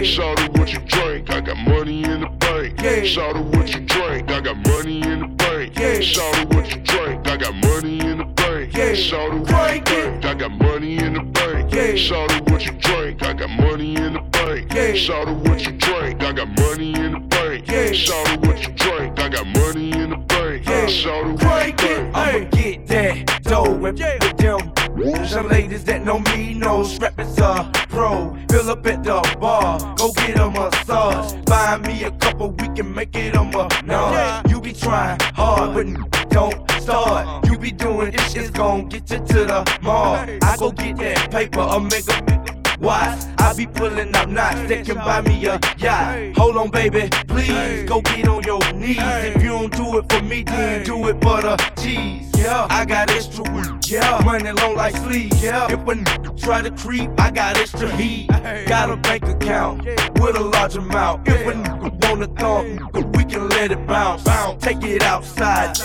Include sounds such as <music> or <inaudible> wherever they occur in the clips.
Yeah. Shout out what you drink, I got money in the bank. Yeah. Shout out what you drink, I got money in the bank. Yeah. Shout out what you drink, I got money in the bank. Yeah. Shout out what you drink, I got money in the bank. Yeah. Shout out what you drink, I got money in the bank. Yeah. Shout out Money long like sleeves. Yeah, if a n- try to creep, I got extra heat. Got a bank account with a large amount. If a wanna thump, we can let it bounce. Take it outside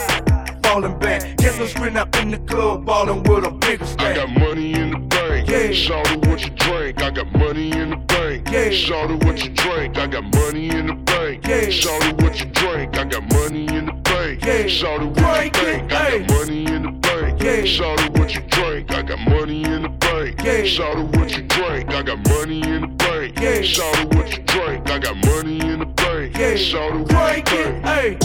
falling back. Guess I'm sprint up in the club, ballin' with a bigger stack. I got money in the bank. Yeah. Out what you drink. I got money in the bank. Yeah. Out what you drink. I got money in the bank. Yeah. Shout Shout out what you drink. I got money in the bank. Yeah. Shout out what you drink. I got money in the bank. Yeah. Shout out what you drink. Hey.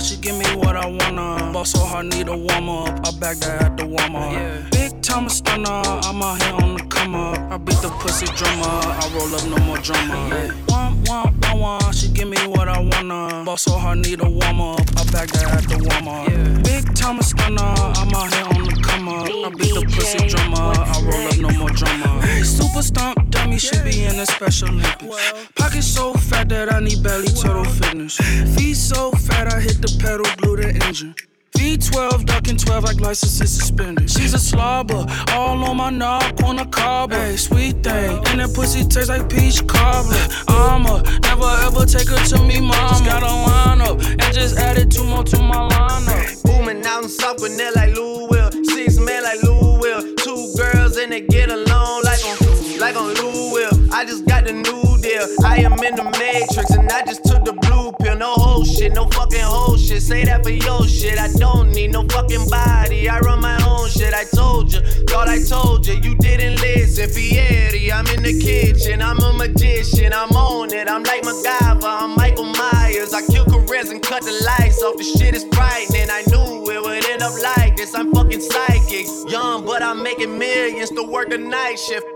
She give me what I wanna. Ball so hard, need a warm up. I back that at the warm up. Yeah. Big time stunner. I'm out here on the come up. I beat the pussy drummer. I roll up, no more drama. Yeah. One, one, one. She give me what I wanna. Ball so hard, need a warm up. I back that at the warm up. Yeah. Big time stunner. I'm out here on the come up. I beat the pussy drummer. I roll up, no more drama. Super stomp dummy should be in a special Olympics. Pocket so fat that I need belly total fitness. Feet so fat I hit the pedal, glue the engine. V12, ducking 12 like licenses suspended. She's a slobber, all on my knob, on a cobbler. Hey, sweet thing, and that pussy tastes like peach cobbler. I'ma never ever take her to me, mama. Just got a line up and just added two more to my lineup. Booming out in South Gwinnett like Lou Will. Six men like Lou Will. Two girls and they get along like on, like on Lou Will. I just got the new deal. I am in the matrix and I just took the blue pill. No whole shit, no fucking whole shit. Say that for your shit. I don't need no fucking body. I run my own shit. I told you, thought I told you. You didn't listen. Fieri, I'm in the kitchen. I'm a magician. I'm on it. I'm like MacGyver. I'm Michael Myers. I kill Caress and cut the lights off. The shit is frightening. I knew it would end up like this. I'm fucking psychic. Young, but I'm making millions to work the night shift.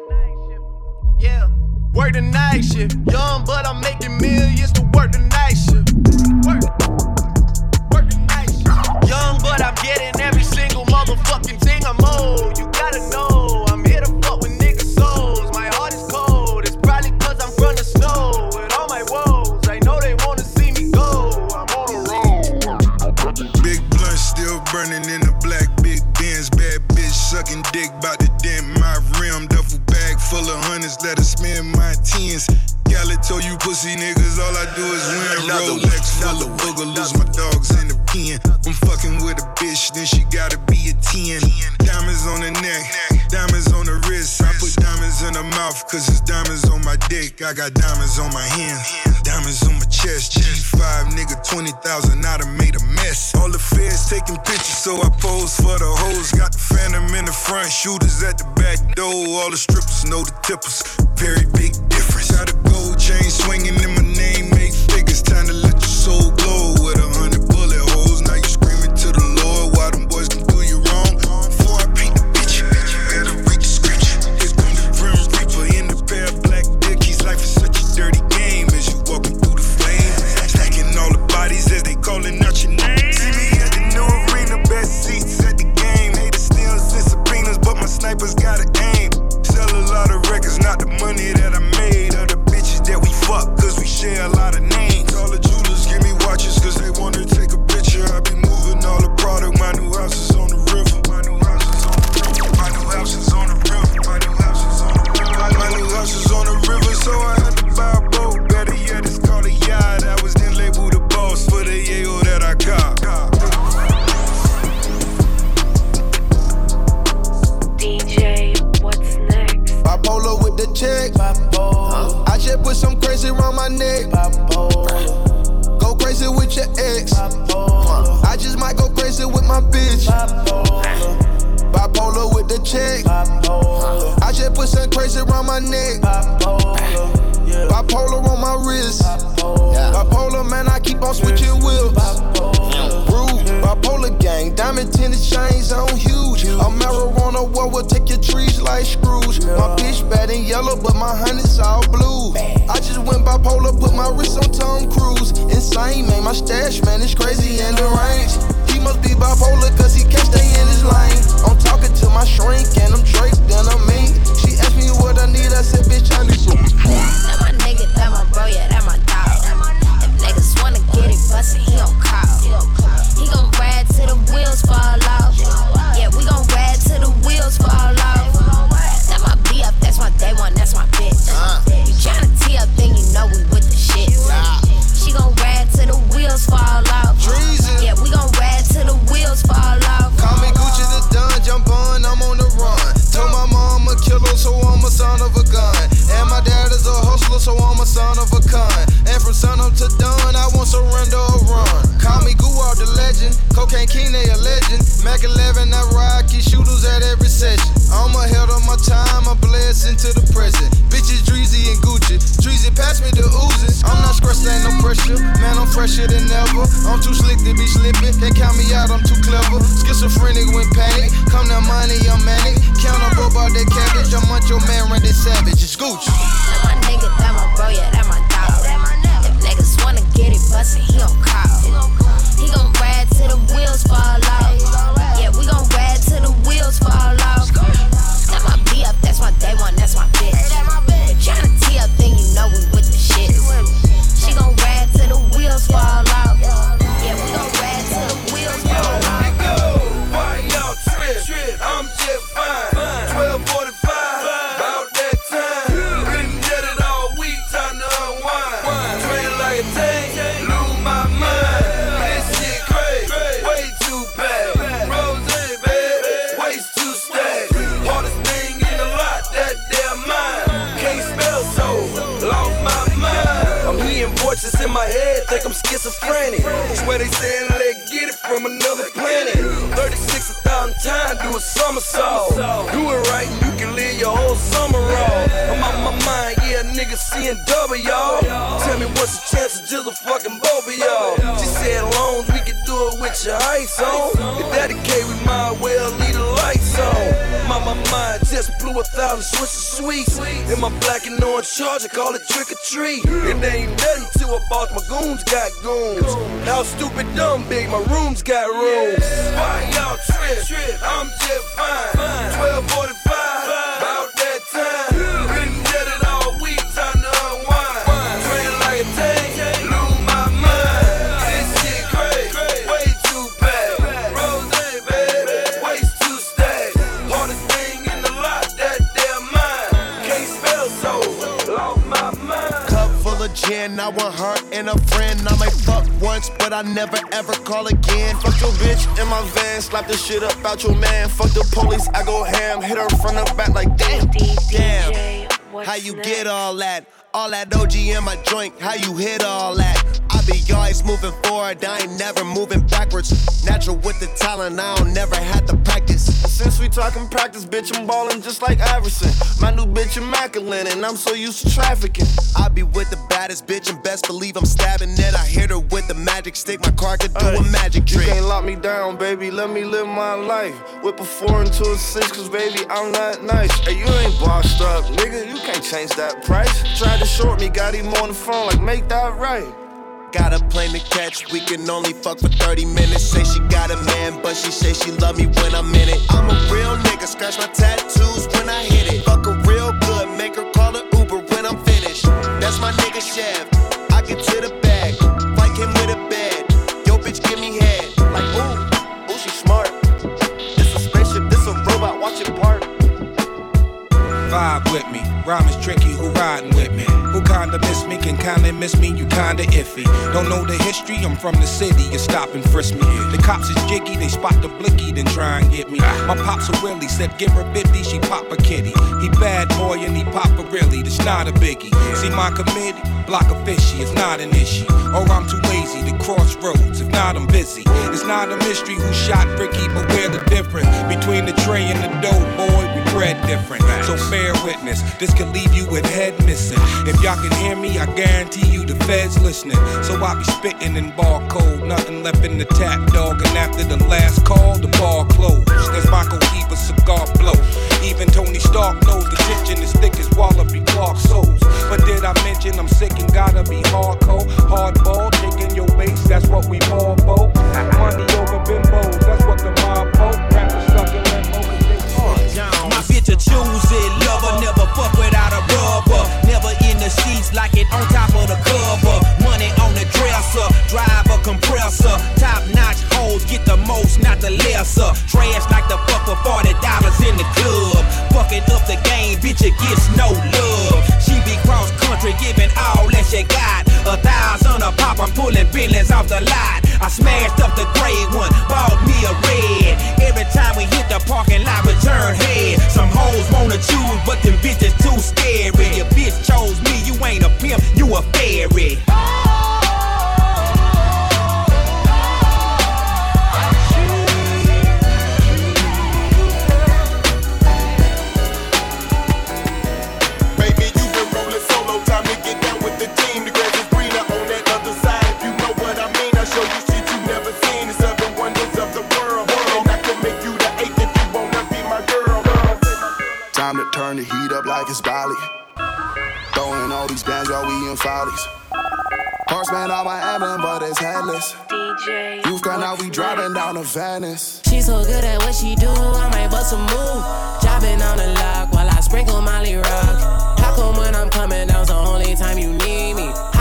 Yeah. Work the night shift. Young, but I'm making millions to work the night shift. Work. Work the night shift. Young, but I'm getting every single motherfucking thing I'm owed. You gotta know, I'm here to fuck with niggas' souls. My heart is cold. It's probably cause I'm from the snow. With all my woes, I know they wanna see me go. I'm on a roll. Big blunt still burning in the black big Benz. Bad bitch sucking dick, bout to full of hundreds, let her spend my tens. Told you pussy niggas, all I do is win. Rolex full of boogaloo, my dogs in the pen. I'm fucking with a bitch, then she gotta be a 10. Diamonds on the neck, diamonds on the wrist. I put diamonds in her mouth, cause it's diamonds on my dick. I got diamonds on my hands, diamonds on my chest. G5 nigga, 20,000, I done made a mess. All the feds taking pictures, so I pose for the hoes. Got the phantom in the front, shooters at the back door. All the strippers know the tippers. Very big difference. Got a chain swinging in my name, make figures. Time to let bitch. Bipolar with the check. I just put some crazy around my neck. Bipolar bipolar on my wrist. Bipolar, man, I keep on switching wheels. Rude, bipolar gang, diamond tinted chains on huge. A marijuana war will take your trees like screws. My bitch bad and yellow, but my honey's all blue. I just went bipolar, put my wrist on Tom Cruise. Insane, man, my stash, man, is crazy and deranged. Must be bipolar, cause he in his lane. I'm talking to my shrink, and I'm Drake, then I'm me. She asked me what I need, I said, bitch, I need some. That my nigga, that my bro, yeah, that my dog. If niggas wanna get it bustin', he gon' call. He gon' ride till the wheels fall 11, I rock, keep shooters at every session. I'm ahead of my time, a blessing to the present. Bitches Dreezy and Gucci, Dreezy pass me the oozes. I'm not stressed, ain't no pressure. Man, I'm fresher than ever. I'm too slick to be slipping, can't count me out, I'm too clever. Schizophrenic when panic, come to money, I'm manic. Count up about that cabbage, I'm on your man, Randy Savage. It's Gucci. That my nigga, that my bro, yeah, that my dog. If niggas wanna get it bustin', he gon' call. He gon' ride till the wheels fall schizophrenic. Swear they saying let's get it from another planet. 36 a thousand times, do a somersault. Do it right and you can live your whole summer off. I'm on my mind, yeah, nigga seeing double, y'all. Tell me what's the chance of just a fucking both of y'all. She said loans, we could do it with your ice on. If that the we might My, mind just blew a thousand switches sweets. In my black and orange charger, call it trick or treat. It ain't nothing till I bought my goons got goons. How stupid dumb big, my rooms got rooms. Why y'all trip? I'm just fine. 1245, gin, I want her and a friend. I might fuck once, but I never ever call again. Fuck your bitch in my van, slap the shit up out your man. Fuck the police, I go ham, hit her front and back like damn. Damn, how you get all that? All that OG in my joint, how you hit all that? I be always moving forward, I ain't never moving backwards. Natural with the talent, I don't never had to practice. Since we talking practice, bitch, I'm ballin' just like Iverson. My new bitch immaculate, and I'm so used to trafficking. I be with the baddest bitch and best believe I'm stabbing it. I hit her with the magic stick, my car could do a Ay, magic You trick. can't lock me down, baby. Let me live my life. Whip a four into a six, cause baby, I'm not nice. Hey, you ain't bossed up, nigga. You can't change that price. Tried to short me, got him on the phone, like, make that right. Got a plane to catch, we can only fuck for 30 minutes. Say she got a man, but she say she love me when I'm in it. I'm a real nigga, scratch my tattoos when I hit it. Fuck her real good, make her call her Uber when I'm finished. That's my nigga Chef. I get to the bag, like him with a bed. Yo, bitch, give me head. Like, ooh, Ooh, she smart. This a spaceship, this a robot, watch it park. Vibe with me, rhyme is tricky, who riding with me? Who kinda miss me, can kinda miss me, you kinda iffy. Don't know the history, I'm from the city, you stop and frisk me. The cops is jiggy, they spot the blicky, then try and get me. My pops a willie, said give her 50, she pop a kitty. He bad boy and he pop a really, that's not a biggie. See my committee, block a fishy, it's not an issue. Or I'm too lazy Dizzy, the crossroads. If not, I'm busy. It's not a mystery who shot Ricky, but where the difference between the tray and the dough, boy, we bread different. So bear witness, this could leave you with head missing. If y'all can hear me, I guarantee you the feds listening. So I be spitting in bar code, nothing left in the tap, dog. And after the last call, the bar closed. As Michael keep cigar blow. Even Tony Stark knows the tension is thick as Wallabee Clark soles. But did I mention I'm sick and gotta be hardcore? Hardball, taking your base, that's what we all for. Money over bimbos, that's what the mob hope. Rappers sucking limbo, cause they My bitch a choose it, lover, never fuck without the sheets, like it on top of the cover. Money on the dresser, drive a compressor. Top notch hoes get the most, not the lesser. Trash like the fuck for forty dollars in the club. Fucking up the game, bitch, it gets no love. She be cross country, giving all that she got. A thousand a pop, I'm pulling billions off the lot. I smashed up the gray one, bought me a red. Every time we hit the parking lot, we turn head. Some hoes wanna choose, but them bitches too scary. A fairy. Baby, you been rolling solo. Time to get down with the team. The grass is on that other side. If you know what I mean, I show you shit you never seen. The seven wonders of the world. I can make you the eighth if you wanna be my girl. Time to turn the heat up like it's Bali. Throwing all these bands while we in follies. Horseman on my emblem, but it's headless. You've got now we driving down to Venice. She so good at what she do, I might bust a move. Dropping on the lock while I sprinkle Molly Rock. How come when I'm coming down's the only time you need me?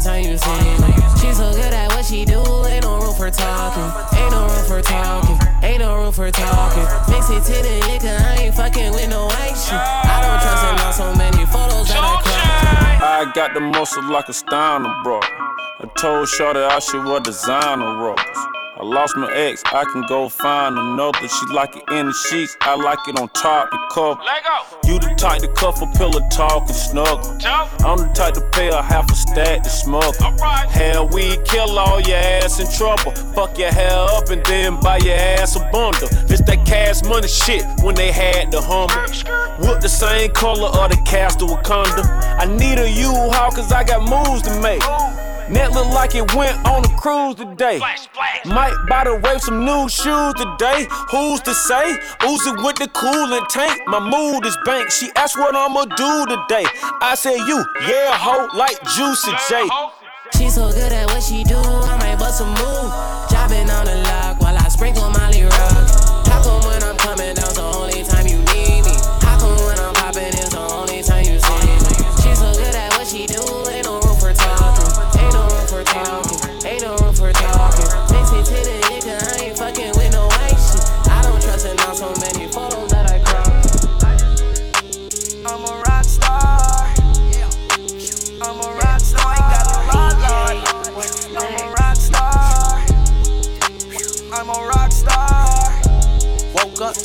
Is time you see me? She so good at what she do, ain't no room for talking. Ain't no room for talking. Ain't no room for talking. Mix it to the liquor, I ain't fucking with no white shit. I don't trust her now, so many photos that I crop. I got the muscle like a Steiner bro. I told Shorty I should wear designer robes. I lost my ex, I can go find another. She like it in the sheets, I like it on top the cover. You the type to cuff a pillow talk and snuggle. I'm the type to pay a half a stack to smuggle. Hell, we kill all your ass in trouble. Fuck your hair up and then buy your ass a bundle. It's that cash money shit when they had the Hummer. With the same color of the cast of Wakanda. I need a U-Haul cause I got moves to make. Net look like it went on a cruise today. Might buy the wave some new shoes today. Who's to say? Oozing with the coolant tank. My mood is bank. She asked what I'ma do today. I said you, yeah, ho, like Juicy J. She so good at what she do, I might bust a move. Dropping on the lock while I sprinkle Molly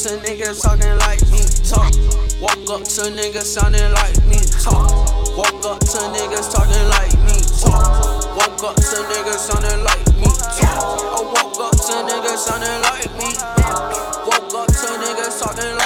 to niggas talking like me, talk. Woke up to niggas sounding like me, talk. Woke up to niggas talking like me, talk. Woke up to niggas sounding like me, talk. I woke up to niggas sounding like me. Woke up to niggas talking like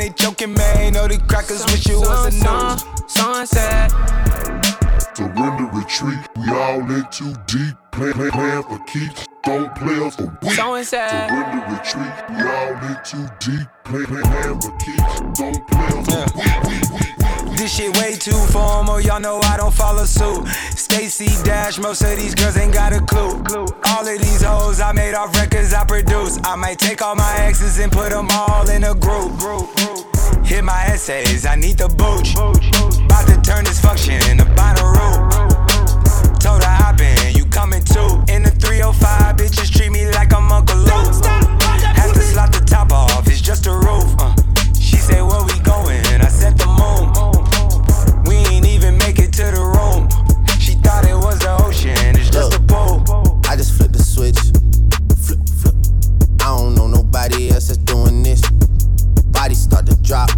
they joking, man. Know the crackers wish it was a news. Sunset. Surrender, retreat. We all in too deep. Plan, plan, plan for keeps. Don't play us for weak. Sunset. Surrender, retreat. We all in too deep. Plan, plan, plan for keeps. Don't play us for weak, weak, weak, weak. This shit way too formal, y'all know I don't follow suit. Stacey Dash, most of these girls ain't got a clue. All of these hoes I made off records I produce. I might take all my exes and put them all in a group group. Hit my essays, I need the booch. About to turn this function into Bonnaroo. Told her hop in, you coming too. In the 305, bitches treat me like I'm Uncle Luke. Have to slot the top off, it's just a roof. Uh. She said, Where we going? I said, The moon. We ain't even make it to the room. She thought it was the ocean, it's just a pool. I just flipped the switch. Flip, flip. I don't know nobody else that's doing this. Body start to drop,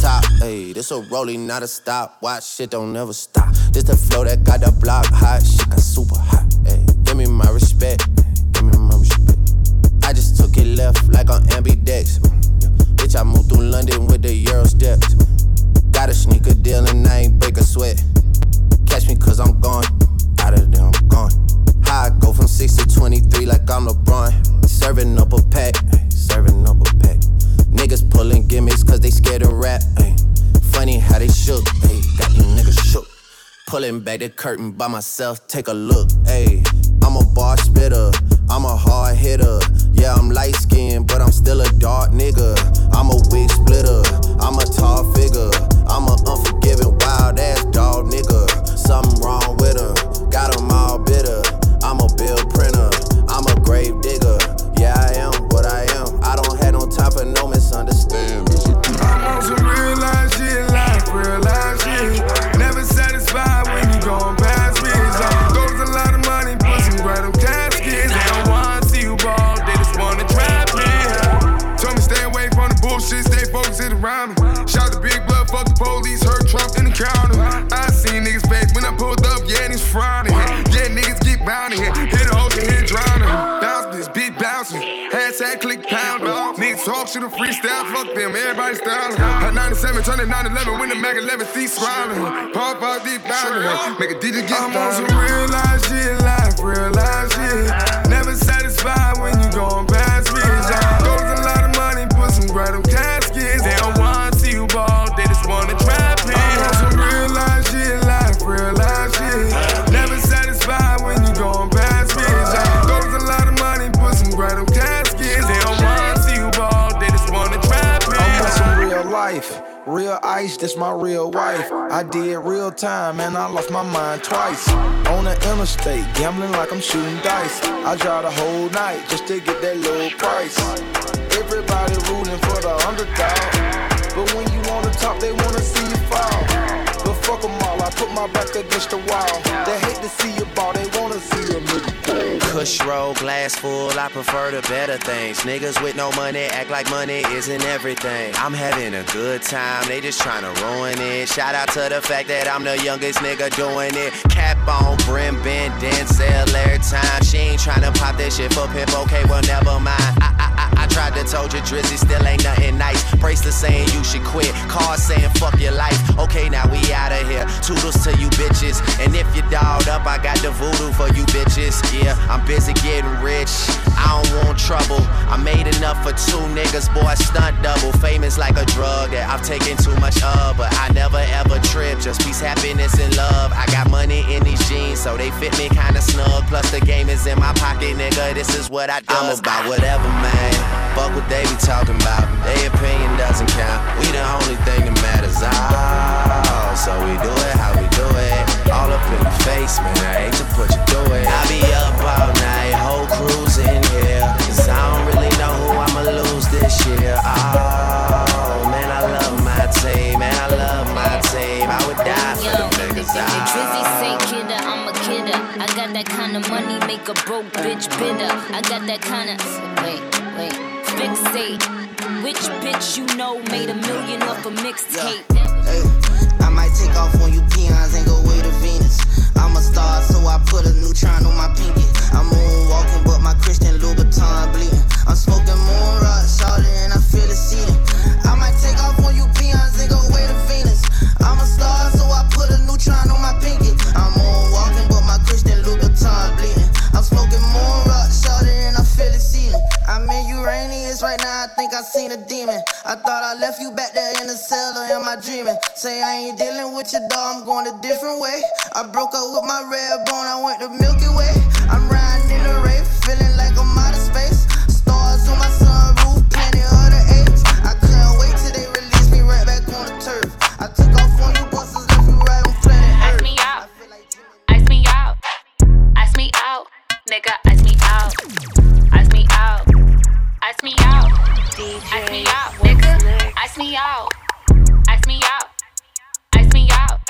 top, ayy. This a rolling, not a stop. Watch shit don't never stop. This the flow that got the block hot. Shit got super hot, ayy. Give me my respect, give me my respect. I just took it left like on ambidex. Bitch, I moved through London with the Euro steps. Got a sneaker deal and I ain't break a sweat. Catch me cause I'm gone. Out of there, I'm gone. I go from 6 to 23 like I'm LeBron. Serving up a pack, serving up a pack. Niggas pulling gimmicks cause they scared of rap. ay. Funny how they shook, ay, got these niggas shook. Pulling back the curtain by myself, take a look. Ayy, I'm a bar spitter, I'm a hard hitter. Yeah, I'm light skinned, but I'm still a dark nigga. I'm a wig splitter, I'm a tall figure. I'm a unforgiving, wild ass dog nigga. Something wrong with her, got 'em all bitter. I'm a bill printer, I'm a grave digger. Niggas talk shit freestyle, fuck them, everybody styling. At 97, turn it 911, when the Mac 11 feet smiling. Pop out deep bounding, make a DJ get I'm on some real life shit, life, real life shit. That's my real wife. I did real time and I lost my mind twice. On the interstate, gambling like I'm shooting dice. I drive the whole night just to get that low price. Everybody rooting for the underdog. But when you wanna talk, they wanna see you fall. But fuck 'em all, I put my back against the wall. They hate to see you ball, they wanna see you nigga Kush roll, glass full, I prefer the better things. Niggas with no money act like money isn't everything. I'm having a good time, they just tryna ruin it. Shout out to the fact that I'm the youngest nigga doing it. Cap on, brim bend, Denzel every time. She ain't tryna pop that shit for pimp, okay, well, never mind. I, I, I, tried to told you Drizzy still ain't nothing nice. Bracelet saying you should quit. Car saying fuck your life. Okay, now we out of here. Toodles to you bitches. And if you dolled up, I got the voodoo for you bitches. Yeah, I'm busy getting rich. I don't want trouble. I made enough for two niggas, boy, stunt double. Famous like a drug that I've taken too much of. But I never ever trip. Just peace, happiness, so they fit me kinda snug. Plus the game is in my pocket, nigga. This is what I do. I'm about whatever, man. Fuck what they be talking about. Their opinion doesn't count. We the only thing that matters. Oh, so we do it how we do it. All up in your face, man. I hate to put you through it. I be up all night, whole crew's in here. Cause I don't really know who I'ma lose this year. Oh, that kind of money, make a broke bitch bitter. I got that kind of wait, wait, fixate. Which bitch you know made a million off a mixtape? I might take off on you peons and go way to Venus. I'm a star, so I put a neutron on my pinky. I'm moonwalking, but my Christian Louboutin bleeding. I'm smoking moon rock, shouting, and I feel it seeding. I might take off on you peons and go way to Venus. I'm a star, so I put a neutron on my pinky. I'm moonwalking, I'm smoking moon rock, shouting, and I feel it seeding. I'm in Uranus right now, I think I seen a demon. I thought I left you back there in the cell, or am I dreaming? Say I ain't dealing with your dog, I'm going a different way. I broke up with my red bone, I went the Milky Way. I'm riding in a rave, feeling like I'm out of space. Stars on my sunroof, plenty of the apes. I couldn't wait till they release me right back on the turf. I took off on you Nigga, ice me out. Ice me out. Ice me out. Ice me out. Nigga, ice me out. Ice me out. Ice me out.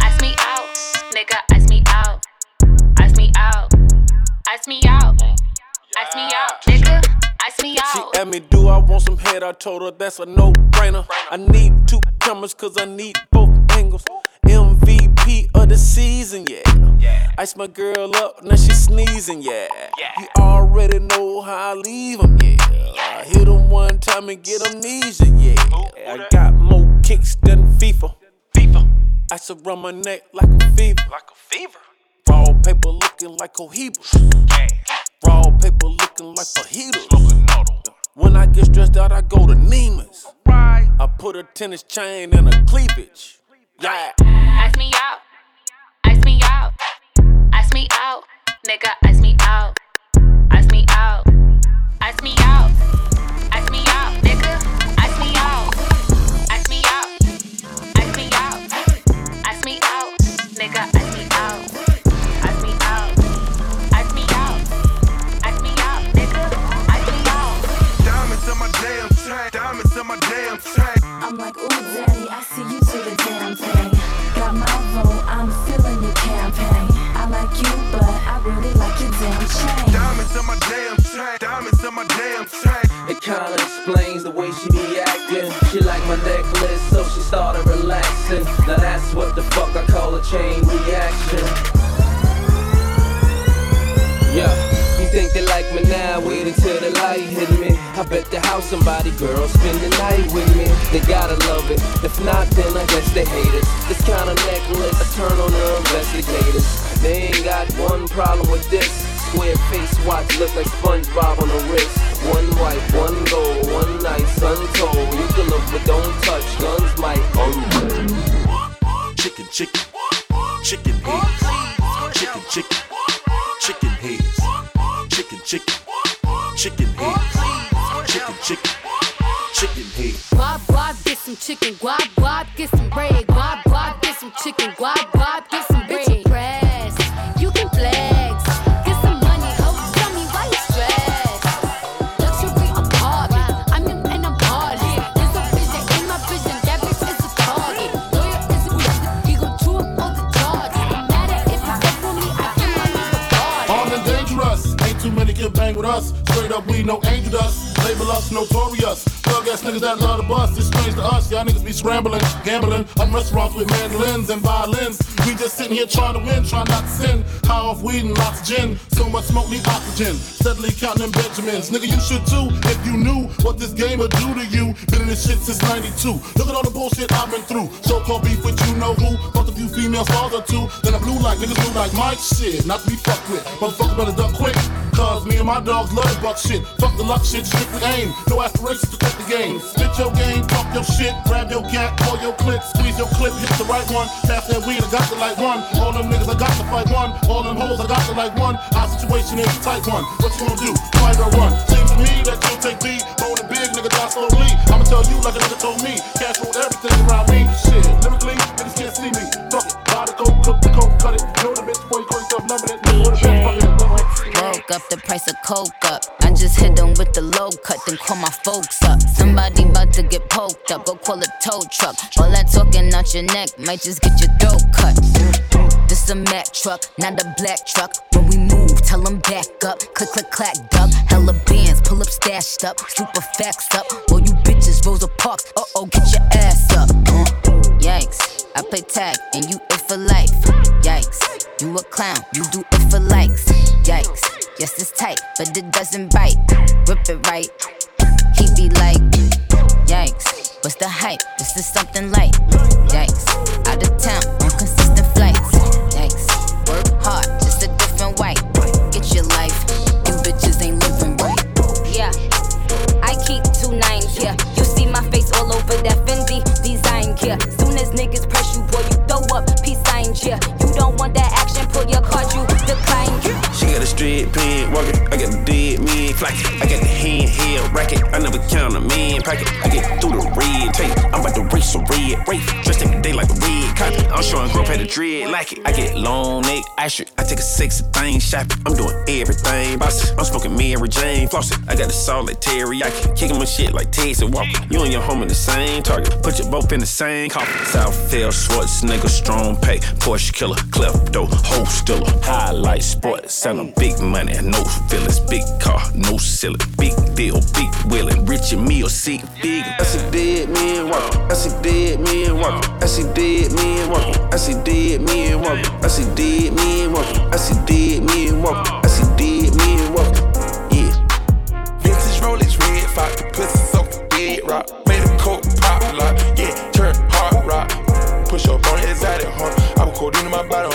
Ice me out. Nigga, ice me out. Ice me out. Ice me out. Ice me out. Nigga, ice me out. She out. asked me, do I want some head? I told her that's a no brainer. I need two cameras cause I need both angles. MVP of the season, yeah. Ice my girl up, now she sneezing, yeah. yeah. You already know how I leave leave 'em, yeah. I hit hit 'em one time and get amnesia, yeah. I got more kicks than FIFA. FIFA. Ice around my neck like a fever. Like a fever. Raw paper looking like cohibas. Raw paper looking like fajitas. When I get stressed out, I go to Neiman's. I put a tennis chain in a cleavage. Yeah. Ask me out. Out. Me out. Nigga, ice me out. Ice me out. Ice me out. Me out. Nigga, ice me out. Me out. Me out. Me out. Nigga, my damn chain. It kinda explains the way she be acting. She like my necklace, so she started relaxing. Now that's what the fuck I call a chain reaction. Yeah, you think they like me now? Wait until the light hit me. I bet the house somebody girl spend the night with me. They gotta love it. If not, then I guess they hate it. This kind of necklace, I turn on the investigators. They ain't got one problem with this. Square face watch look like SpongeBob on the wrist. One white, one gold, one nice, untold. You can look but don't scrambling, gambling. I'm restaurants with mandolins and violins. We just sitting here trying to win, trying not to sin. High off weed and lots of gin. So much smoke need oxygen. Steadily counting Benjamins. Nigga, you should too if you knew what this game would do to you. Been in this shit since 92. Look at all the bullshit I've been through. So called beef with you know who. Fucked a few female stars or two. Then I blew like niggas blue like my shit. Not to be fucked with. Motherfuckers better duck quick. Cause me and my dogs love buck shit. Fuck the luck shit, strictly aim. No aspirations to cut the game. Spit your game, talk your shit, grab your cat, pull your clip, squeeze your clip, hit the right one. Pass that weed, I got the like one. All them niggas, I got to fight one. All them hoes, I got to like one. Our situation is a tight one. What you gonna do? Fight or run? Seems to me that you'll take B. Rolling big, nigga, die slowly. I'ma tell you like a nigga told me. Cash roll everything around me. Shit, lyrically, niggas can't see me. Fuck it, buy the coke, cook the coke, cut it. Know the bitch before you call yourself limited. Know the bitch, fuck it. Woke up the price of coke up. I just hit them with the low cut, then call my folks up. Somebody about to get poked up, go call a tow truck. All that talking out your neck might just get your throat cut. This a Mack truck, not a black truck. Tell them back up. Click, click, clack, duck. Hella bands, pull up, stashed up. Super facts up. All you bitches, Rosa Parks. Uh oh, get your ass up. Uh, Yikes, I play tag and you it for life. Yikes, you a clown, you do it for likes. Yikes, yes it's tight, but it doesn't bite. Rip it right, he be like, Yikes, what's the hype? This is something light. Yikes, out of town I got the dead man flack I got the hand held racket, I never count a man packet. I get through the red tape, I'm about to race a red race. Dressed every day like a red copy. I'm showing growth had a dread like it. I get long neck, ice I take a sexy thing shopping. I'm doing everything, boss. I'm smoking Mary Jane, flossing. I got the salt like teriyaki, kicking my shit like Texas Walker. You and your home in the same target, put you both in the same coffin. Southfield, nigga strong pay, Porsche killer, klepto, whole stiller. Highlight sports, selling big money, no feelings, big car, no ceiling, big deal, big willing, rich and me or sick big. I see dead men walking, I see dead men walking, I see dead men walking, I see dead men walking, I see dead men walking, I see dead men walking, I see dead men walking. Yeah. Vintage Rolex red fox, pussy soaked dead rock. Made a coke pop lock, yeah, turn hard rock. Push up on his side, home. I'm codeine in my body,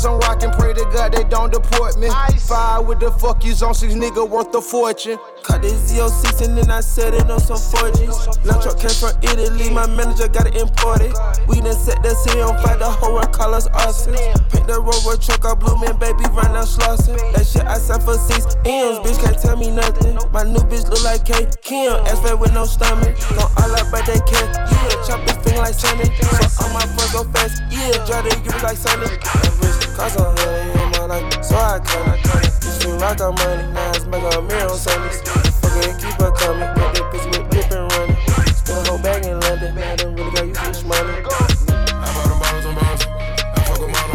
This I'm rocking, pray to God they don't deport me. Five with the fuck yous on six nigga worth a fortune. Cut this Z06 and then I set it on some 4Gs. Lunch truck came from Italy, my manager got it imported. We done set the city on fire, the whole world call us arson. Paint the rover truck, I blew man, baby, run out Slauson. That shit I sell for six M's, bitch can't tell me nothing. My new bitch look like K. Kim, ass fat with no stomach. Gon' all up by that cat, yeah. Chop his finger like Sonic. So all my friends go fast, yeah. To give like Sonic. Bitch, cause I'm here in my life, so I cut it. Used to rock our money, now it's make a on Sundays. Fuck and keep her coming. Get that pussy with dip and running. Spend a whole bag in London. Man, I done really got you fish money. I bought them bottles on bottles. I fuck them all.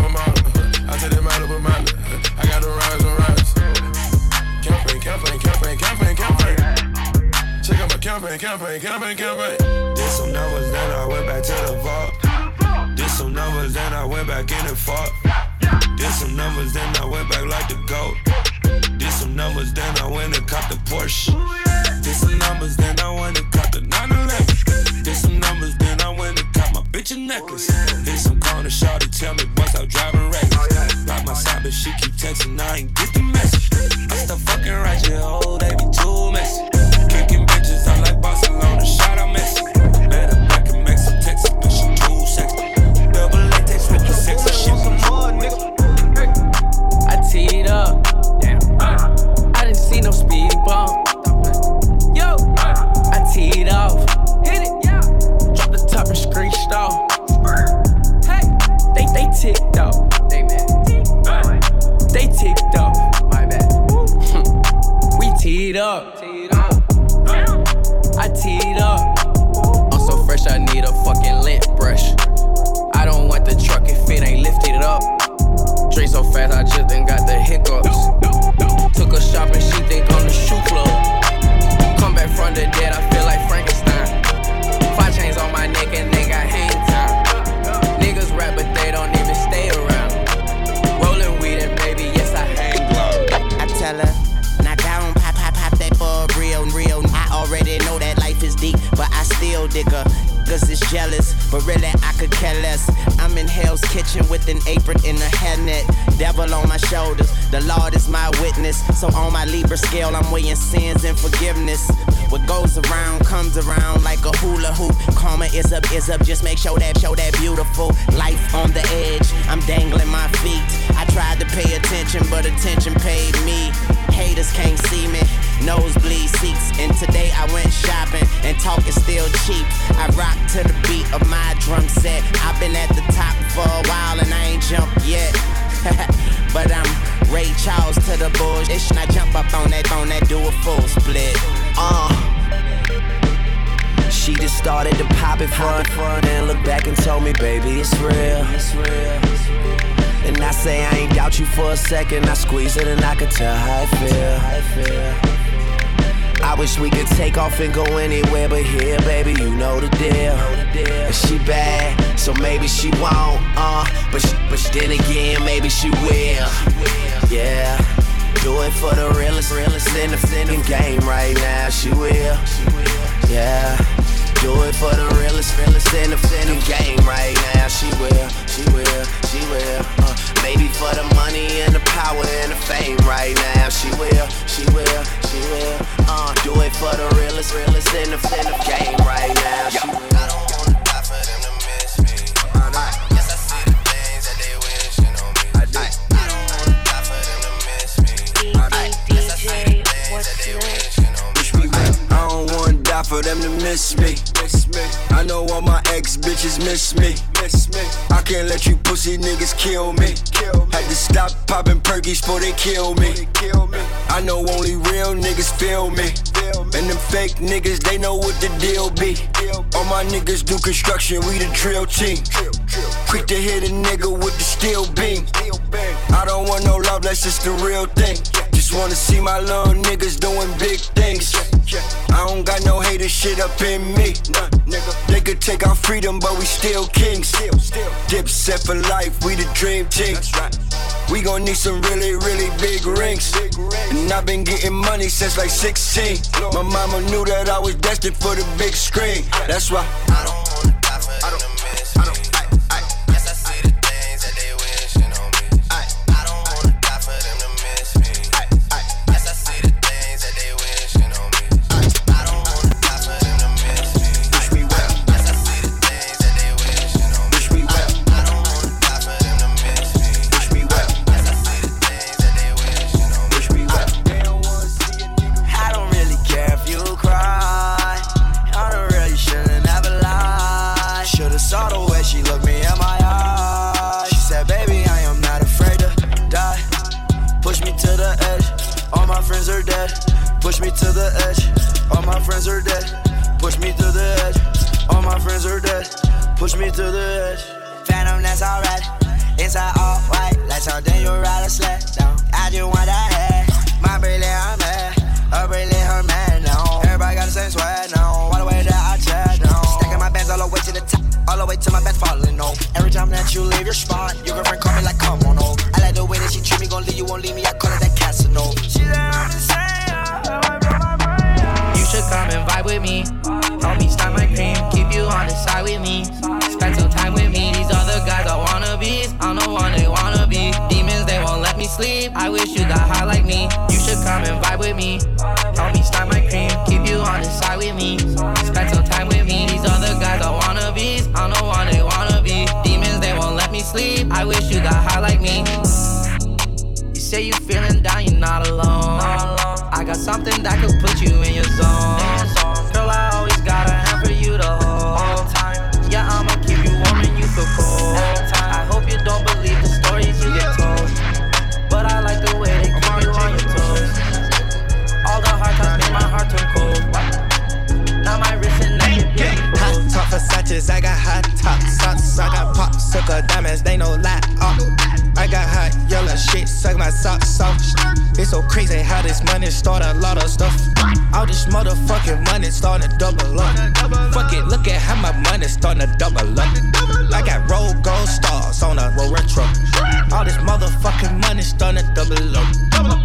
I take them out of a. I got them rides on rides. Campaign, campaign, campaign, campaign, campaign. Check out my campaign, campaign. campaign, campaign. Did some numbers, then I went back to the vault. Did some numbers, then I went back in and fought. Did some numbers, then I went back like the goat. Did some numbers, then I went and caught the Porsche. Did some numbers, then I went and caught the 911. Did some numbers, then I went and caught my bitch a necklace. Hit some corner shot to tell me bust out driving reckless. Rock my side, but she keep texting, I ain't get the message. I stop fucking right, you oh, they be too messy. And off. Hey, they they ticked off. They mad. They ticked off. My bad. <laughs> we teed up. I teed up. I'm so fresh, I need a fucking lint brush. I don't want the truck if it ain't lifted up. Drink so fast, I just done got the hiccups. Took her shopping, she think I'm the shoe club. Come back from the dead, I I still dig her. Cause it's jealous, but really I could care less. I'm in Hell's Kitchen with an apron and a hairnet. Devil on my shoulders, the Lord is my witness. So on my Libra scale, I'm weighing sins and forgiveness. What goes around comes around like a hula hoop. Karma is up, is up. Just make sure that, show that beautiful life on the edge. I'm dangling my feet. I tried to pay attention, but attention paid me. Haters can't see me. Nosebleed seats. And today I went shopping, and talk is still cheap. I rock to the beat of my drum set. I've been at the top for a while, and I ain't jumped yet. <laughs> but I'm Ray Charles to the bullshit. And I jump up on that, on that, do a full split. Uh. She just started to pop it front, front, and look back and told me, baby, it's real. It's real. And I say I ain't doubt you for a second. I squeeze it and I can tell how I feel. How I feel. I wish we could take off and go anywhere but here, baby, you know the deal. And she bad, so maybe she won't, uh. But, she, but then again, maybe she will. Yeah. Do it for the realest, realest in the singing game right now. She will. She will, yeah. Do it for the realest, realest in the singing game right now. She will. She will. She will. Uh, maybe for the money and the power and the fame right now. She will. She will. She will. Uh, do it for the realest, realest in the, in game right now. She will. Wanna for them to miss me. Miss me. I know all my ex bitches miss me. Miss me. I can't let you pussy niggas kill me. Kill me. Had to stop popping perkies before they kill me. kill me I know only real niggas feel me. Feel me. And them fake niggas, they know what the deal be. All my niggas do construction, we the drill team. Drill, drill, Quick to hit a nigga with the steel beam. I don't want no love, that's just the real thing. Just wanna see my little niggas doing big things. I don't got no hater shit up in me. Nigga, they could take our freedom, but we still kings. Dip set for life, we the dream team. We gon' need some really, really big rings. And I've been getting money since like 16. My mama knew that I was destined for the big screen. That's why. I don't wanna die for them to say you feeling down, you're not alone. I got something that could put you in your zone. Girl, I always got a hand for you whole time. Yeah, I'ma keep you warm and you feel cold. I hope you don't believe the stories you get told. But I like the way they keep you on your toes. All the hard times made my heart turn cold. Now my wrist and neck is beautiful. Hot top Versace's, I got hot top socks. I got pop sucker diamonds, they no lie. Oh. I got hot yellow shit, suck my socks off. It's so crazy how this money start a lot of stuff. All this motherfucking money starting to double up. Fuck it, look at how my money starting to double up. I got roll gold stars on a roll retro. All this motherfucking money starting to double up.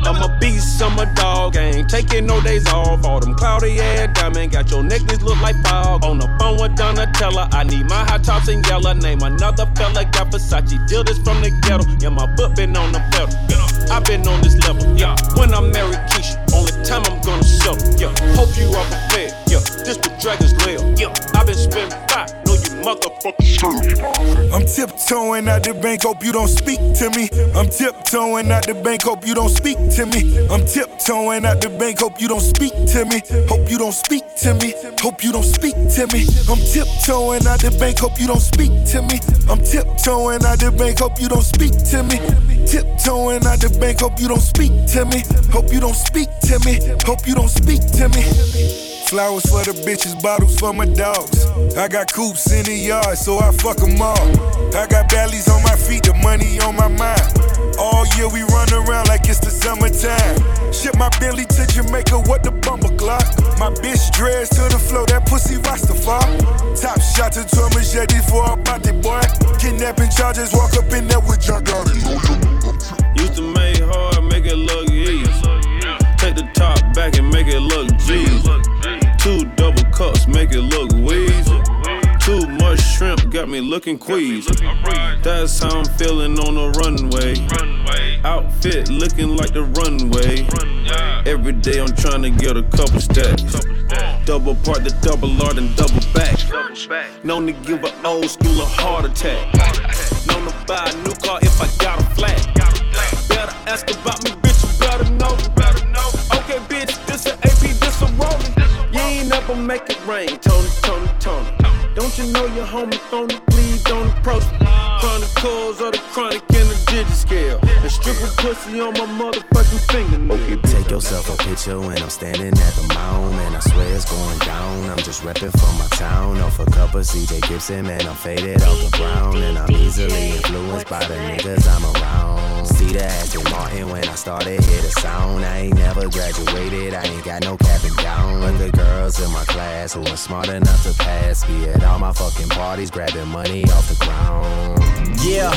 I'm a beast, I'm a dog, ain't taking no days off. All them cloudy air diamond, got your necklace look like fog. On the phone with Donatella, I need my hot tops in yellow. Name another fella, got Versace, deal this from the ghetto. Yeah, my foot been on I've been on this level, yeah. When I marry Keisha, only time I'm gonna show, yeah. Hope you are prepared, yeah. This the dragon's lair, yeah. I've been spending five, you motherfuckers. I'm tiptoeing out the bank, hope you don't speak to me. I'm tiptoeing out the bank, hope you don't speak to me. I'm tiptoeing out the bank, hope you don't speak to me. Hope you don't speak to me. Hope you don't speak to me. I'm tiptoeing out the bank, hope you don't speak to me. I'm tiptoeing out the bank, hope you don't speak to me. Tiptoeing out the bank, hope you don't speak to me. Hope you don't speak to me. Hope you don't speak to me. Flowers for the bitches, bottles for my dogs. I got coops in the yard, so I fuck 'em all. I got bellies on my feet, the money on my mind. All year we run around like it's the summertime. Ship my Bentley to Jamaica, what the bumper clock. My bitch dressed to the floor, that pussy Rastafari. Top shot to a machete for a body boy. Kidnapping charges, walk up in there with John Gotti. Used to make hard, make it look easy. Take the top back and make it look G. Two double cups, make it look wheezy. Too much shrimp got me looking queasy. That's how I'm feeling on the runway. Outfit looking like the runway. Every day I'm trying to get a couple stacks. Double part the double R and double back. Known to give an old school a heart attack. Known to buy a new car if I got a flat. Better ask about me, never make it rain, Tony, Tony, Tony. Don't you know your homie phony? Please don't approach me. The chronic in the digit scale. And pussy on my motherfucking finger. Take yourself a picture when I'm standing at the mound, and I swear it's going down. I'm just repping for my town. Off a cup of CJ Gibson, man, I'm faded off the ground, and I'm easily influenced by the niggas I'm around. See the Aston Martin when I started, hear the sound. I ain't never graduated, I ain't got no cap and gown. But the girls in my class who are smart enough to pass me at all my fucking parties, grabbing money off the ground. Yeah,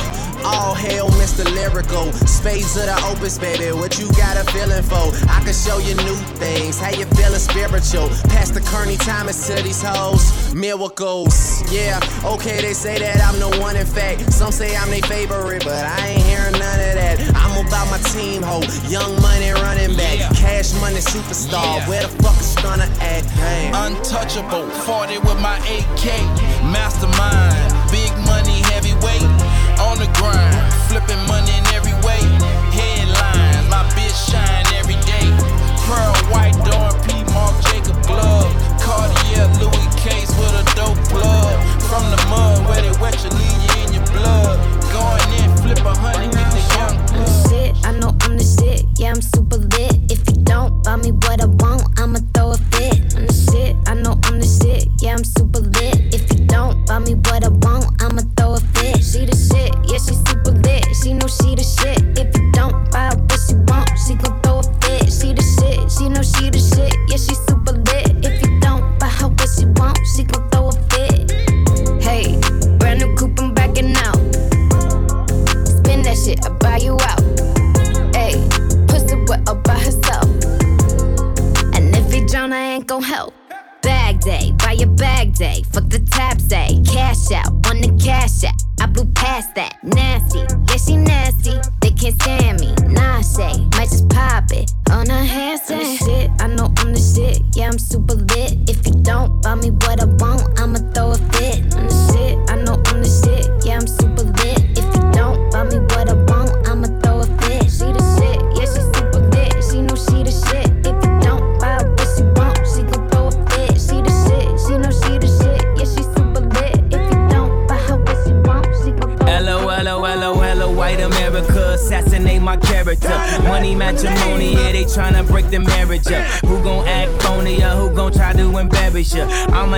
all hail Mr. Lyrical. Spades of the opus, baby. What you got a feeling for? I can show you new things. How you feeling spiritual? Pass the Kearney Thomas to these hoes. Miracles. Yeah, okay, they say that I'm the one in fact. Some say I'm their favorite, but I ain't hearing none of that. I'm about my team, ho. Young money running back. Cash money superstar. Where the fuck is gonna act? Untouchable, 40 with my AK. Mastermind, big money, heavyweight. On the grind, flipping money in every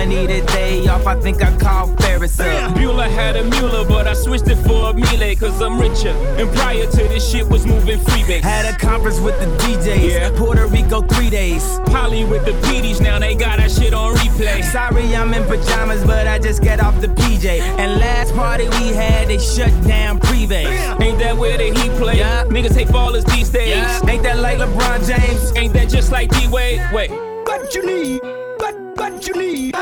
need a day off, I think I call Ferris up. Bueller had a Mueller, but I switched it for a Miele, cause I'm richer. And prior to this shit was moving freebase. Had a conference with the DJs, Yeah. Puerto Rico three days. Polly with the PDs, now they got that shit on replay. Sorry, I'm in pajamas, but I just got off the PJ. And last party we had, they shut down Privé. Ain't that where the heat play? Niggas hate ballers these days. Ain't that like LeBron James? Ain't that just like D Wade? Wait. What you need? What what you need?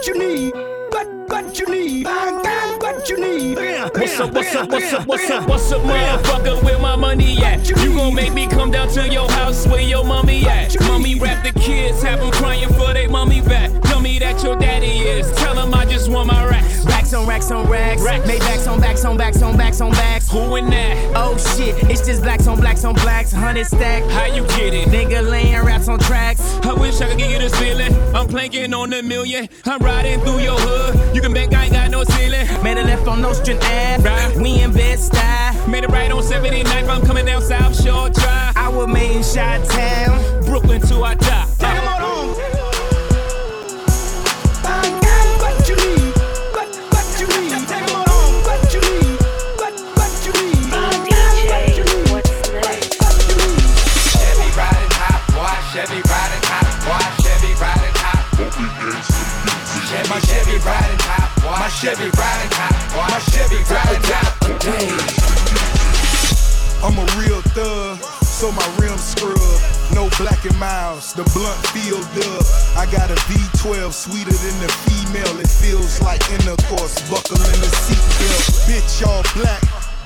What you need? What what you need? I got what you need. What's up, what's up, what's up, what's up, what's up, motherfucker? Where my money at? You gon' make me come down to your house where your mommy at? Mommy rap the kids, have them crying for their mommy back. Tell me that your daddy is. Tell them I just want my racks. Racks on racks on racks. Racks. Made backs on backs on backs on backs on backs. Who in that? Oh shit, it's just blacks on blacks on blacks. Hundred stack. How you get it? Nigga laying raps on tracks. I wish I could give you this feeling. I'm planking on a million. I'm riding through your hood. You can bet I ain't got no ceiling. Made a left on Nostrand Ave. Right. We in Bed-Stuy. Made it right on 79th. I'm coming down South Shore Drive. I was made in Shot Town. Brooklyn to our top. Chevy, Chevy riding hot. My Chevy riding hot. My Chevy riding hot. I'm a real thug, so my rims scrub. No Black and Milds, the blunt filled up. I got a V12 sweeter than the female. It feels like intercourse, buckle in the seatbelt. Bitch, all black,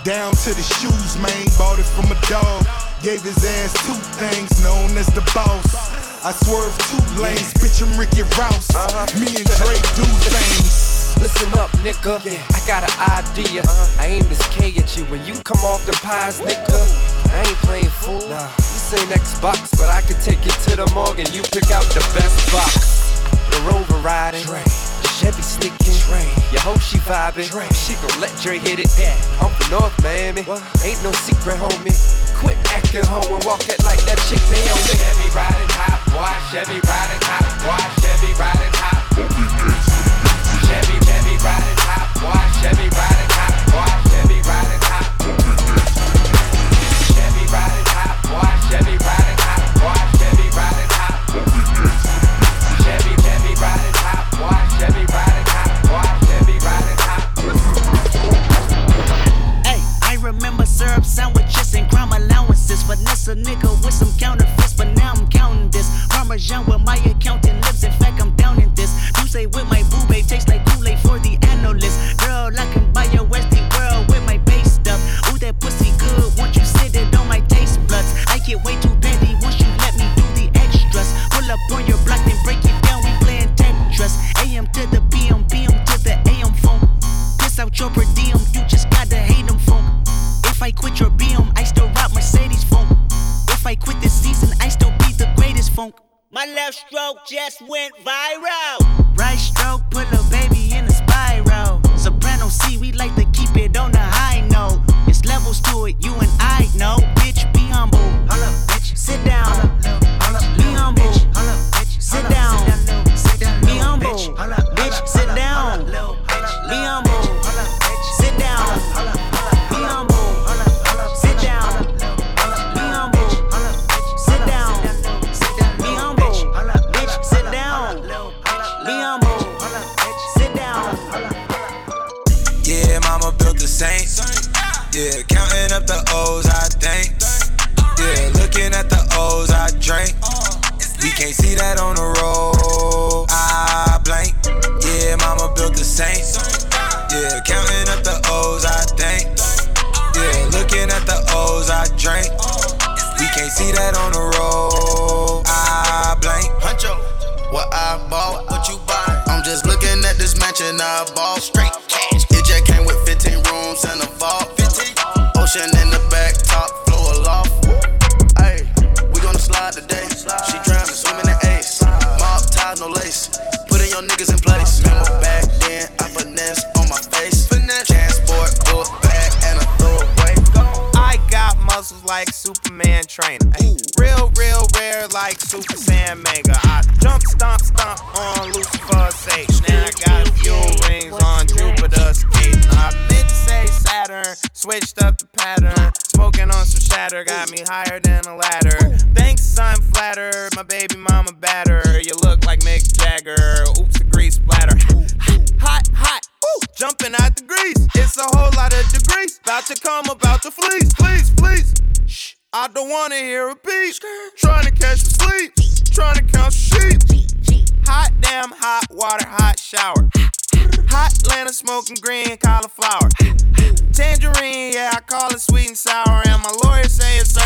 down to the shoes, man. Bought it from a dog. Gave his ass two things, known as the boss. I swerve two lanes, bitch, I'm Ricky Rouse. Uh-huh. Me and Dre do things. Listen up, nigga. Yeah. I got an idea. huh I aim this K at you when you come off the pies, nigga. I ain't playing fool. Nah. This ain't Xbox, but I can take you to the morgue and you pick out the best box. The Rover riding, the Chevy sneaking. Your hoe she vibing, she gon' let Dre hit it. I'm from North Miami, ain't no secret, homie. Quit acting hoe and walk it like that chick Naomi. Chevy riding hot, boy. Chevy riding hot, boy. Chevy riding hot. Chevy, Chevy riding hot, boy. Chevy riding Finesse a nigga with some counterfeits, but now I'm counting this. Parmesan with my accountant lips. In fact, I'm down in this. You say with my boo babe tastes like Kool-Aid for the analyst. Girl, I can buy your Westy My left stroke just went viral. Right stroke put a baby in a spiral. Soprano C, we like to keep it on the high note. It's levels to it, you and I know.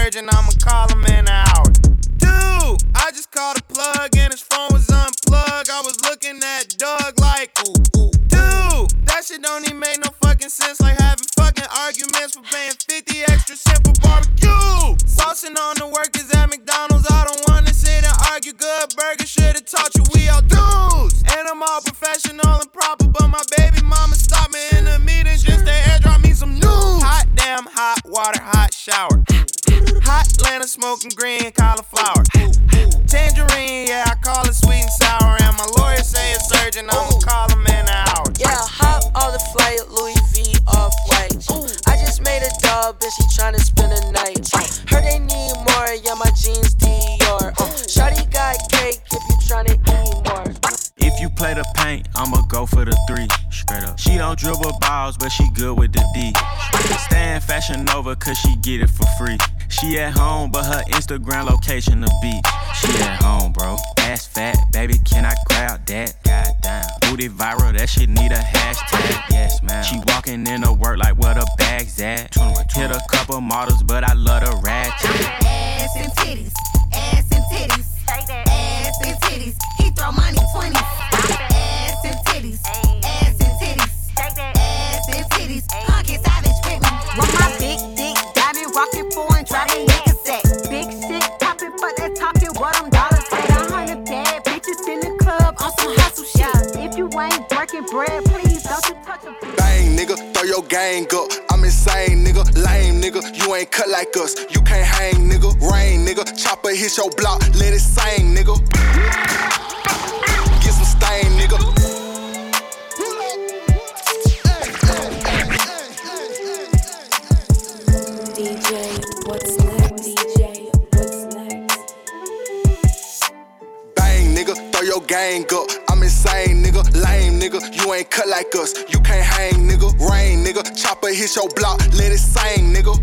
Urgent, I'ma call him At home, but her Instagram location the beach. She at home, bro. Ass fat, baby, can I crowd that? Goddamn. Booty viral, that shit need a hashtag. Yes, man. She walking in to work like where the bag's at. Hit a couple models, but I hit your block, let it sing, nigga. Get some stain, nigga. DJ, what's next? DJ, what's next? Bang, nigga, throw your gang up. I'm insane, nigga, lame, nigga. You ain't cut like us. You can't hang, nigga. Rain, nigga. Chopper hit your block, let it sing, nigga.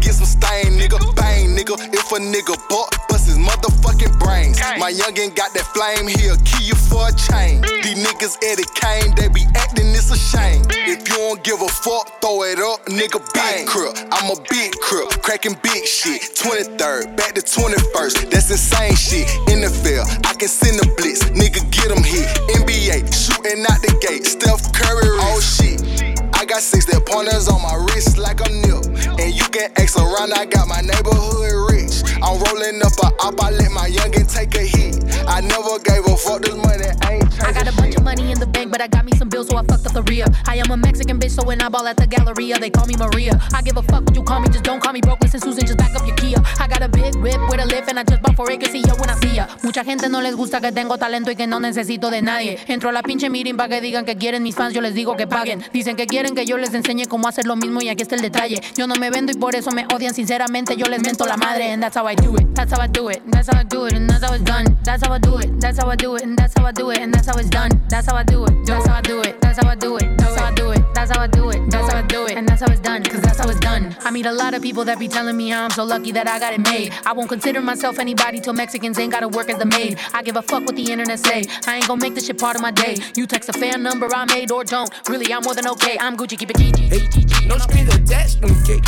Get some stain, nigga. Bang, nigga. If a nigga buck, bust his motherfucking brains. My youngin' got that flame, he'll kill you for a chain. These niggas Eddie Kane, they be acting it's a shame. If you don't give a fuck, throw it up, nigga. Bang, crip. I'm a big crip, cracking big shit. 23rd, back to 21st, that's insane shit. NFL, I can send a blitz, nigga, get him hit. NBA, shooting out the gate, Steph Curry, oh shit. I got six that pointers on my wrist like I'm nip. And you can ask around, I got my neighborhood I'm rolling up a op, I let my youngin' take a hit. I never gave a fuck, this money ain't I got a bunch of money in the bank, but I got me some bills, so I fucked up the rear. I am a Mexican bitch, so when I ball at the Galleria, they call me Maria. I give a fuck what you call me, just don't call me broke. Listen, Susan, just back up your Kia. I got a big whip with a lift, and I just bought four acres, see yo when I see ya. Mucha gente no les gusta que tengo talento y que no necesito de nadie. Entro a la pinche meeting pa' que digan que quieren mis fans, yo les digo que paguen. Dicen que quieren que yo les enseñe cómo hacer lo mismo y aquí está el detalle. Yo no me vendo y por eso me odian, sinceramente yo les mento la madre. And that's how I do it, that's how I do it, that's how I do it, and that's how it's done. That's how I do it, that's how I do it, and that's how I do it, and that's how it's done. That's how I do it, that's how I do it, that's how I do it, that's how I do it, that's how I do it, that's how I do it, and that's how it's done, cause that's how it's done. I meet a lot of people that be telling me how I'm so lucky that I got it made. I won't consider myself anybody till Mexicans ain't gotta work as the maid. I give a fuck what the internet say. I ain't gonna make this shit part of my day. You text a fan number I made or don't. Really, I'm more than okay. I'm Gucci, keep it GG. No strings attached, okay.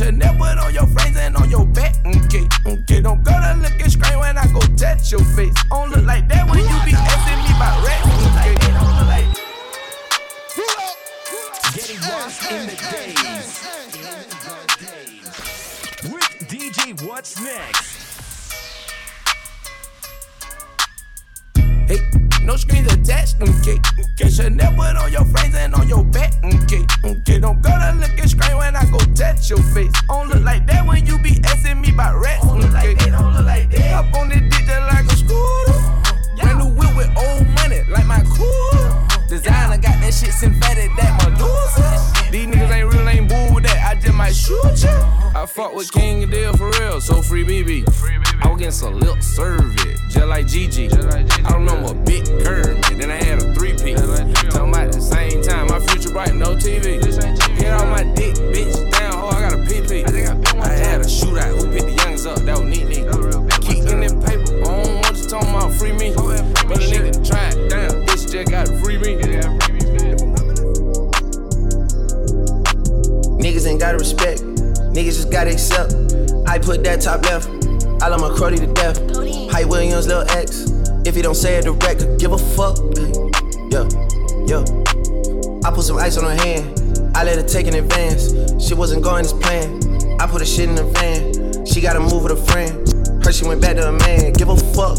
Chanel put on your frames and on your back, okay. Okay, don't go to look and scream when I go touch your face. Don't look like that when you be asking me about rats, okay. Don't look like Getting lost in the days. With DJ What's Next. Hey, no screens attached, okay. Okay, Chanel put on your frames and on your back, okay. Okay, don't go to look and scream when I go touch your face. Don't look like that when you be asking me about rats, okay. Don't look like that. Up on the dick just like a scooter. Brand new whip with old money, like my cool. Designer got that shit synthetic, that Medusa. These niggas ain't real, ain't boo with that. I just might shoot ya. I fuck with King Deal for real, so free BB. I was getting some lip service, just like Gigi. I remember a big curve, then I had a three piece. Talking about the same time, my future bright, no TV. Get off my dick, bitch. Down, ho, I got a PP. I had a shootout, who picked the youngest up? That was neat, neat. Keep in that paper, I don't want you talking about free me. But a nigga bitch just got to free me. Niggas ain't gotta respect, niggas just gotta accept. I put that top left, I love my cruddy to death. Hype Williams, Lil X. If he don't say it direct, could give a fuck. Yeah, yeah. I put some ice on her hand, I let her take in advance. Shit wasn't going as planned. I put a shit in the van, she gotta move with a friend. Heard she went back to a man, give a fuck.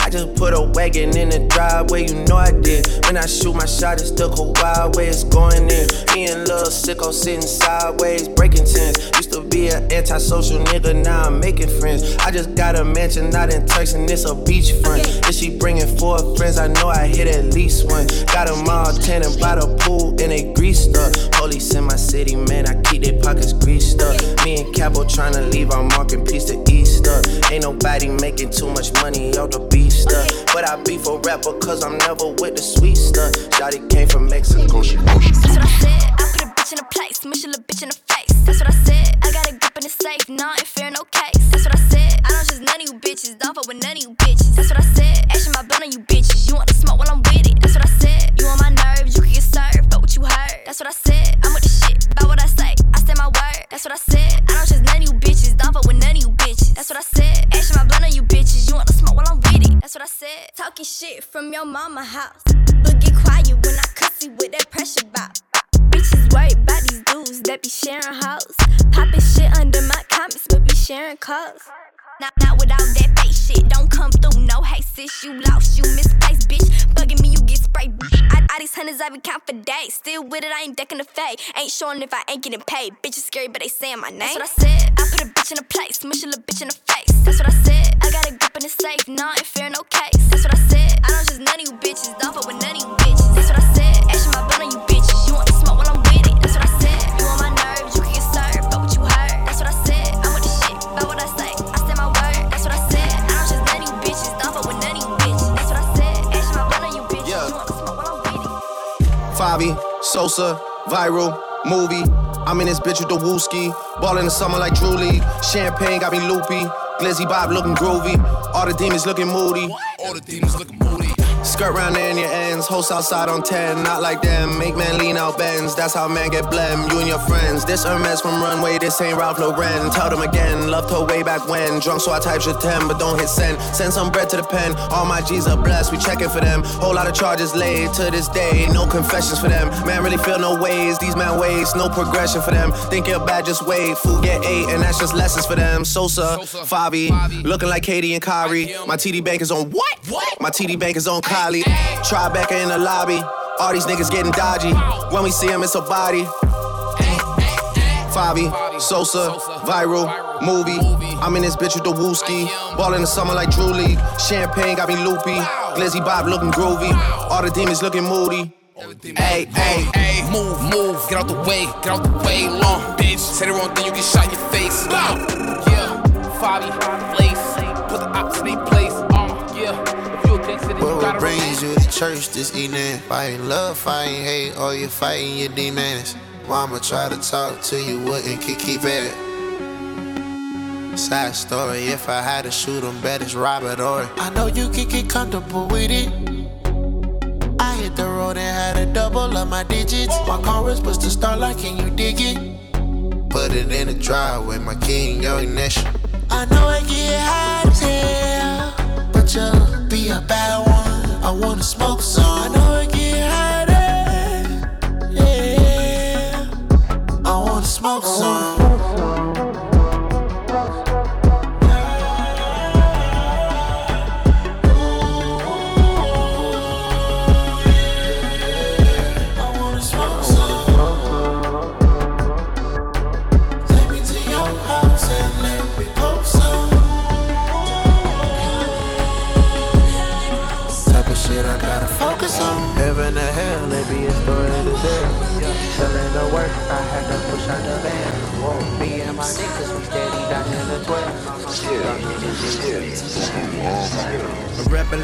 I just put a wagon in the driveway, you know I did. When I shoot my shot, it's go wild way it's going in. Me and Lil Sicko sitting sideways, breaking tents. Used to be an antisocial nigga, now I'm making friends. I just got a mansion out in Turks and it's a beachfront. If she bringing four friends, I know I hit at least one. Got them all tanning by the pool and they greased up. Police in my city, man, I keep their pockets greased up. Me and Capo tryna leave our marking piece to Easter. Ain't nobody making too much money out the beef stuff. But I be for rapper cause I'm never with the sweet stuff. Shotty came from Mexico, That's what I said. I put a bitch in a place, smush a little bitch in the face. That's what I said. I got a grip in the safe, no I ain't fear no case. That's what I said. I don't just none of you bitches, don't fuck with none of you bitches. That's what I said. Action my blunt on you bitches. You want to smoke while I'm with it. That's what I said. You on my nerves, you can get served, but what you heard. That's what I said. I'm with the shit, about what I say. I stand my word. That's what I said. What I said. Talking shit from your mama house. But get quiet when I cuss you with that pressure bop. Bitches worried about these dudes that be sharing hoes. Popping shit under my comments, but be sharing calls. Not, not without that fake shit, don't come through. No hey sis, you lost, you misplaced, bitch. Bugging me, you get sprayed. I, all these hundreds I been count for days. Still with it, I ain't decking the fade. Ain't showing if I ain't getting paid. Bitches scary, but they saying my name. That's what I said. I put a bitch in a place, smush a little bitch in the face. That's what I said. I got a grip in the safe, no I ain't fear no case. That's what I said. I don't just none of you bitches, don't fuck with none of you bitches. That's what I said. Action my blunt on you bitches. It. Favi, Sosa, viral, movie. I'm in this bitch with the wooski. Ball in the summer like Drew League. Champagne got me loopy. Glizzy Bob looking groovy. All the demons looking moody. All the demons looking moody. Skirt round in your ends. Host outside on 10. Not like them. Make man lean out bends. That's how man get blem. You and your friends. This Hermes from Runway. This ain't Ralph Lauren. Tell them again. Loved her way back when. Drunk so I type your 10. But don't hit send. Send some bread to the pen. All my G's are blessed. We checking for them. Whole lot of charges laid to this day. No confessions for them. Man really feel no ways. These man ways. No progression for them. Think you're bad, just wait. Food get eight. And that's just lessons for them. Sosa, Favi. Looking like Katie and Kyrie. My TD bank is on what? What? My TD bank is on Kylie. Tribeca in the lobby. All these niggas getting dodgy. When we see them, it's a body. Favi, Sosa, viral, movie. I'm in this bitch with the wooski. Ball in the summer like Drew League. Champagne got me loopy. Glizzy Bob looking groovy. All the demons looking moody. Hey, hey, hey, move, move, get out the way, get out the way, long bitch. Say the wrong thing, you get shot in your face. Yeah, Fabi, church this evening? Fighting love, fighting hate, or you fighting your demons? Mama tried to talk to you, wouldn't keep, keep it. Side story, if I had to shoot him, bet it's Robert or I know you can get comfortable with it. I hit the road and had a double of my digits. My car was supposed to start like, can you dig it? Put it in the driveway, my king, your ignition. I know I get high as hell, but you'll be a bad one. I wanna smoke some. I know I get high, yeah. I wanna smoke some. I wanna to the band. Whoa, the 12. A rebel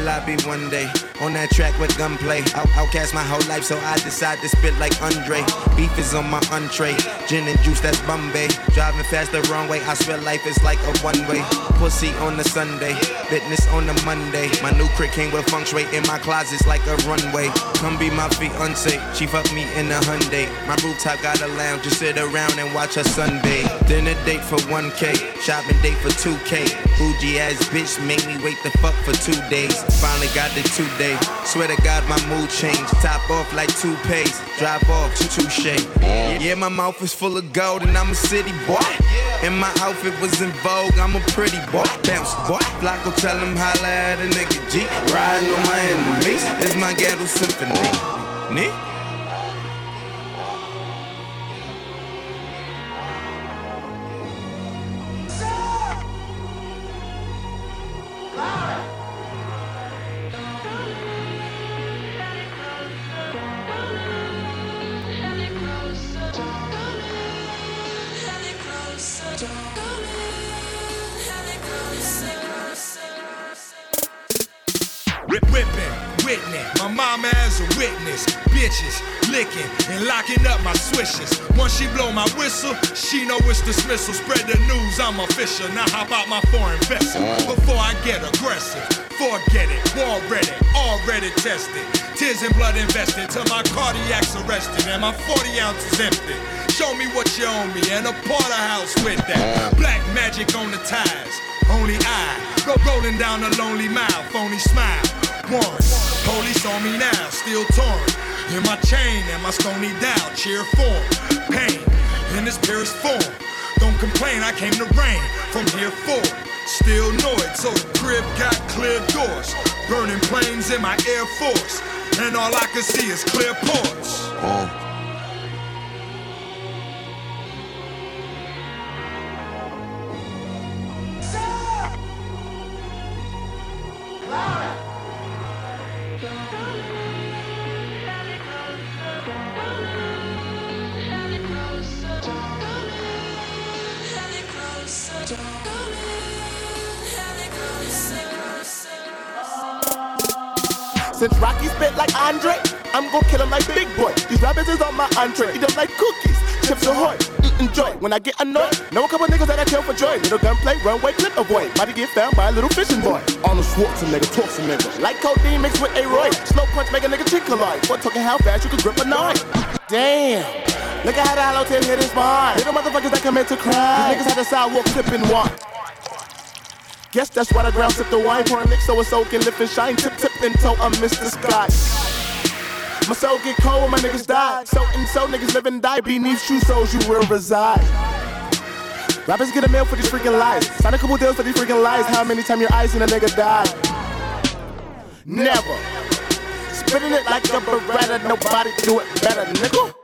one day on that track with gunplay. Out, outcast my whole life, so I decide to spit like Andre. Beef is on my entree, gin and juice that's Bombay. Driving fast the wrong way, I swear life is like a one way. Pussy on the Sunday, fitness on the Monday. My new crick came with feng shui in my closets like a runway. Come be my fiance, she fucked me in a Hyundai. My rooftop got a lounge, just sit around and watch her sunbathe. Dinner date for 1K, shopping date for 2K. Bougie ass bitch made me wait the fuck for two days. Finally got the two day. Swear to God, my mood changed. Top off like two toupees, drive off to touche. Yeah, my mouth is full of gold and I'm a city boy. And my outfit was in vogue, I'm a pretty boy. Bounce boy. Flacko tell him holla at a nigga G. Riding on my enemies, it's my ghetto symphony. Nee? She blow my whistle, she know it's dismissal. Spread the news, I'm official. Now hop out my foreign vessel before I get aggressive. Forget it, already, already tested. Tears and blood invested till my cardiac's arrested and my 40 ounces empty. Show me what you owe me and a porterhouse with that. Black magic on the ties. Only I go rolling down a lonely mile, phony smile. One, police on me now, still torn. In my chain and my stony down, cheer form. Pain in its purest form. Don't complain, I came to reign from here forward. Still annoyed, so the crib got clear doors. Burning planes in my Air Force. And all I can see is clear ports. Since Rocky spit like Andre, I'm gon' kill him like Big Boy. These rappers is on my entree. Eat them like cookies, chips ahoy, eating joy. When I get annoyed, know a couple niggas that I kill for joy. Little gunplay, runway, clip avoid. To get found by a little fishing boy. Arnold Schwarzenegger talks a nigga. Like codeine mixed with a Roy. Slow punch make a nigga chick collide. Boy talking how fast you can grip a knife? Damn. Look at how the hollow tip hit his spine. Little motherfuckers that commit to crime. These niggas had the sidewalk sipping wine. Guess that's why the ground sip the wine. Pouring lick so it's soaking, lift and shine. Tip, tip, and toe, I miss the sky. My soul get cold when my niggas die. So and so niggas live and die beneath shoe soles you will reside. Rappers get a mail for these freaking lies. Sign a couple deals for these freaking lies. How many times your eyes seen a nigga die? Never. Spitting it like a beretta, nobody do it better, nigga.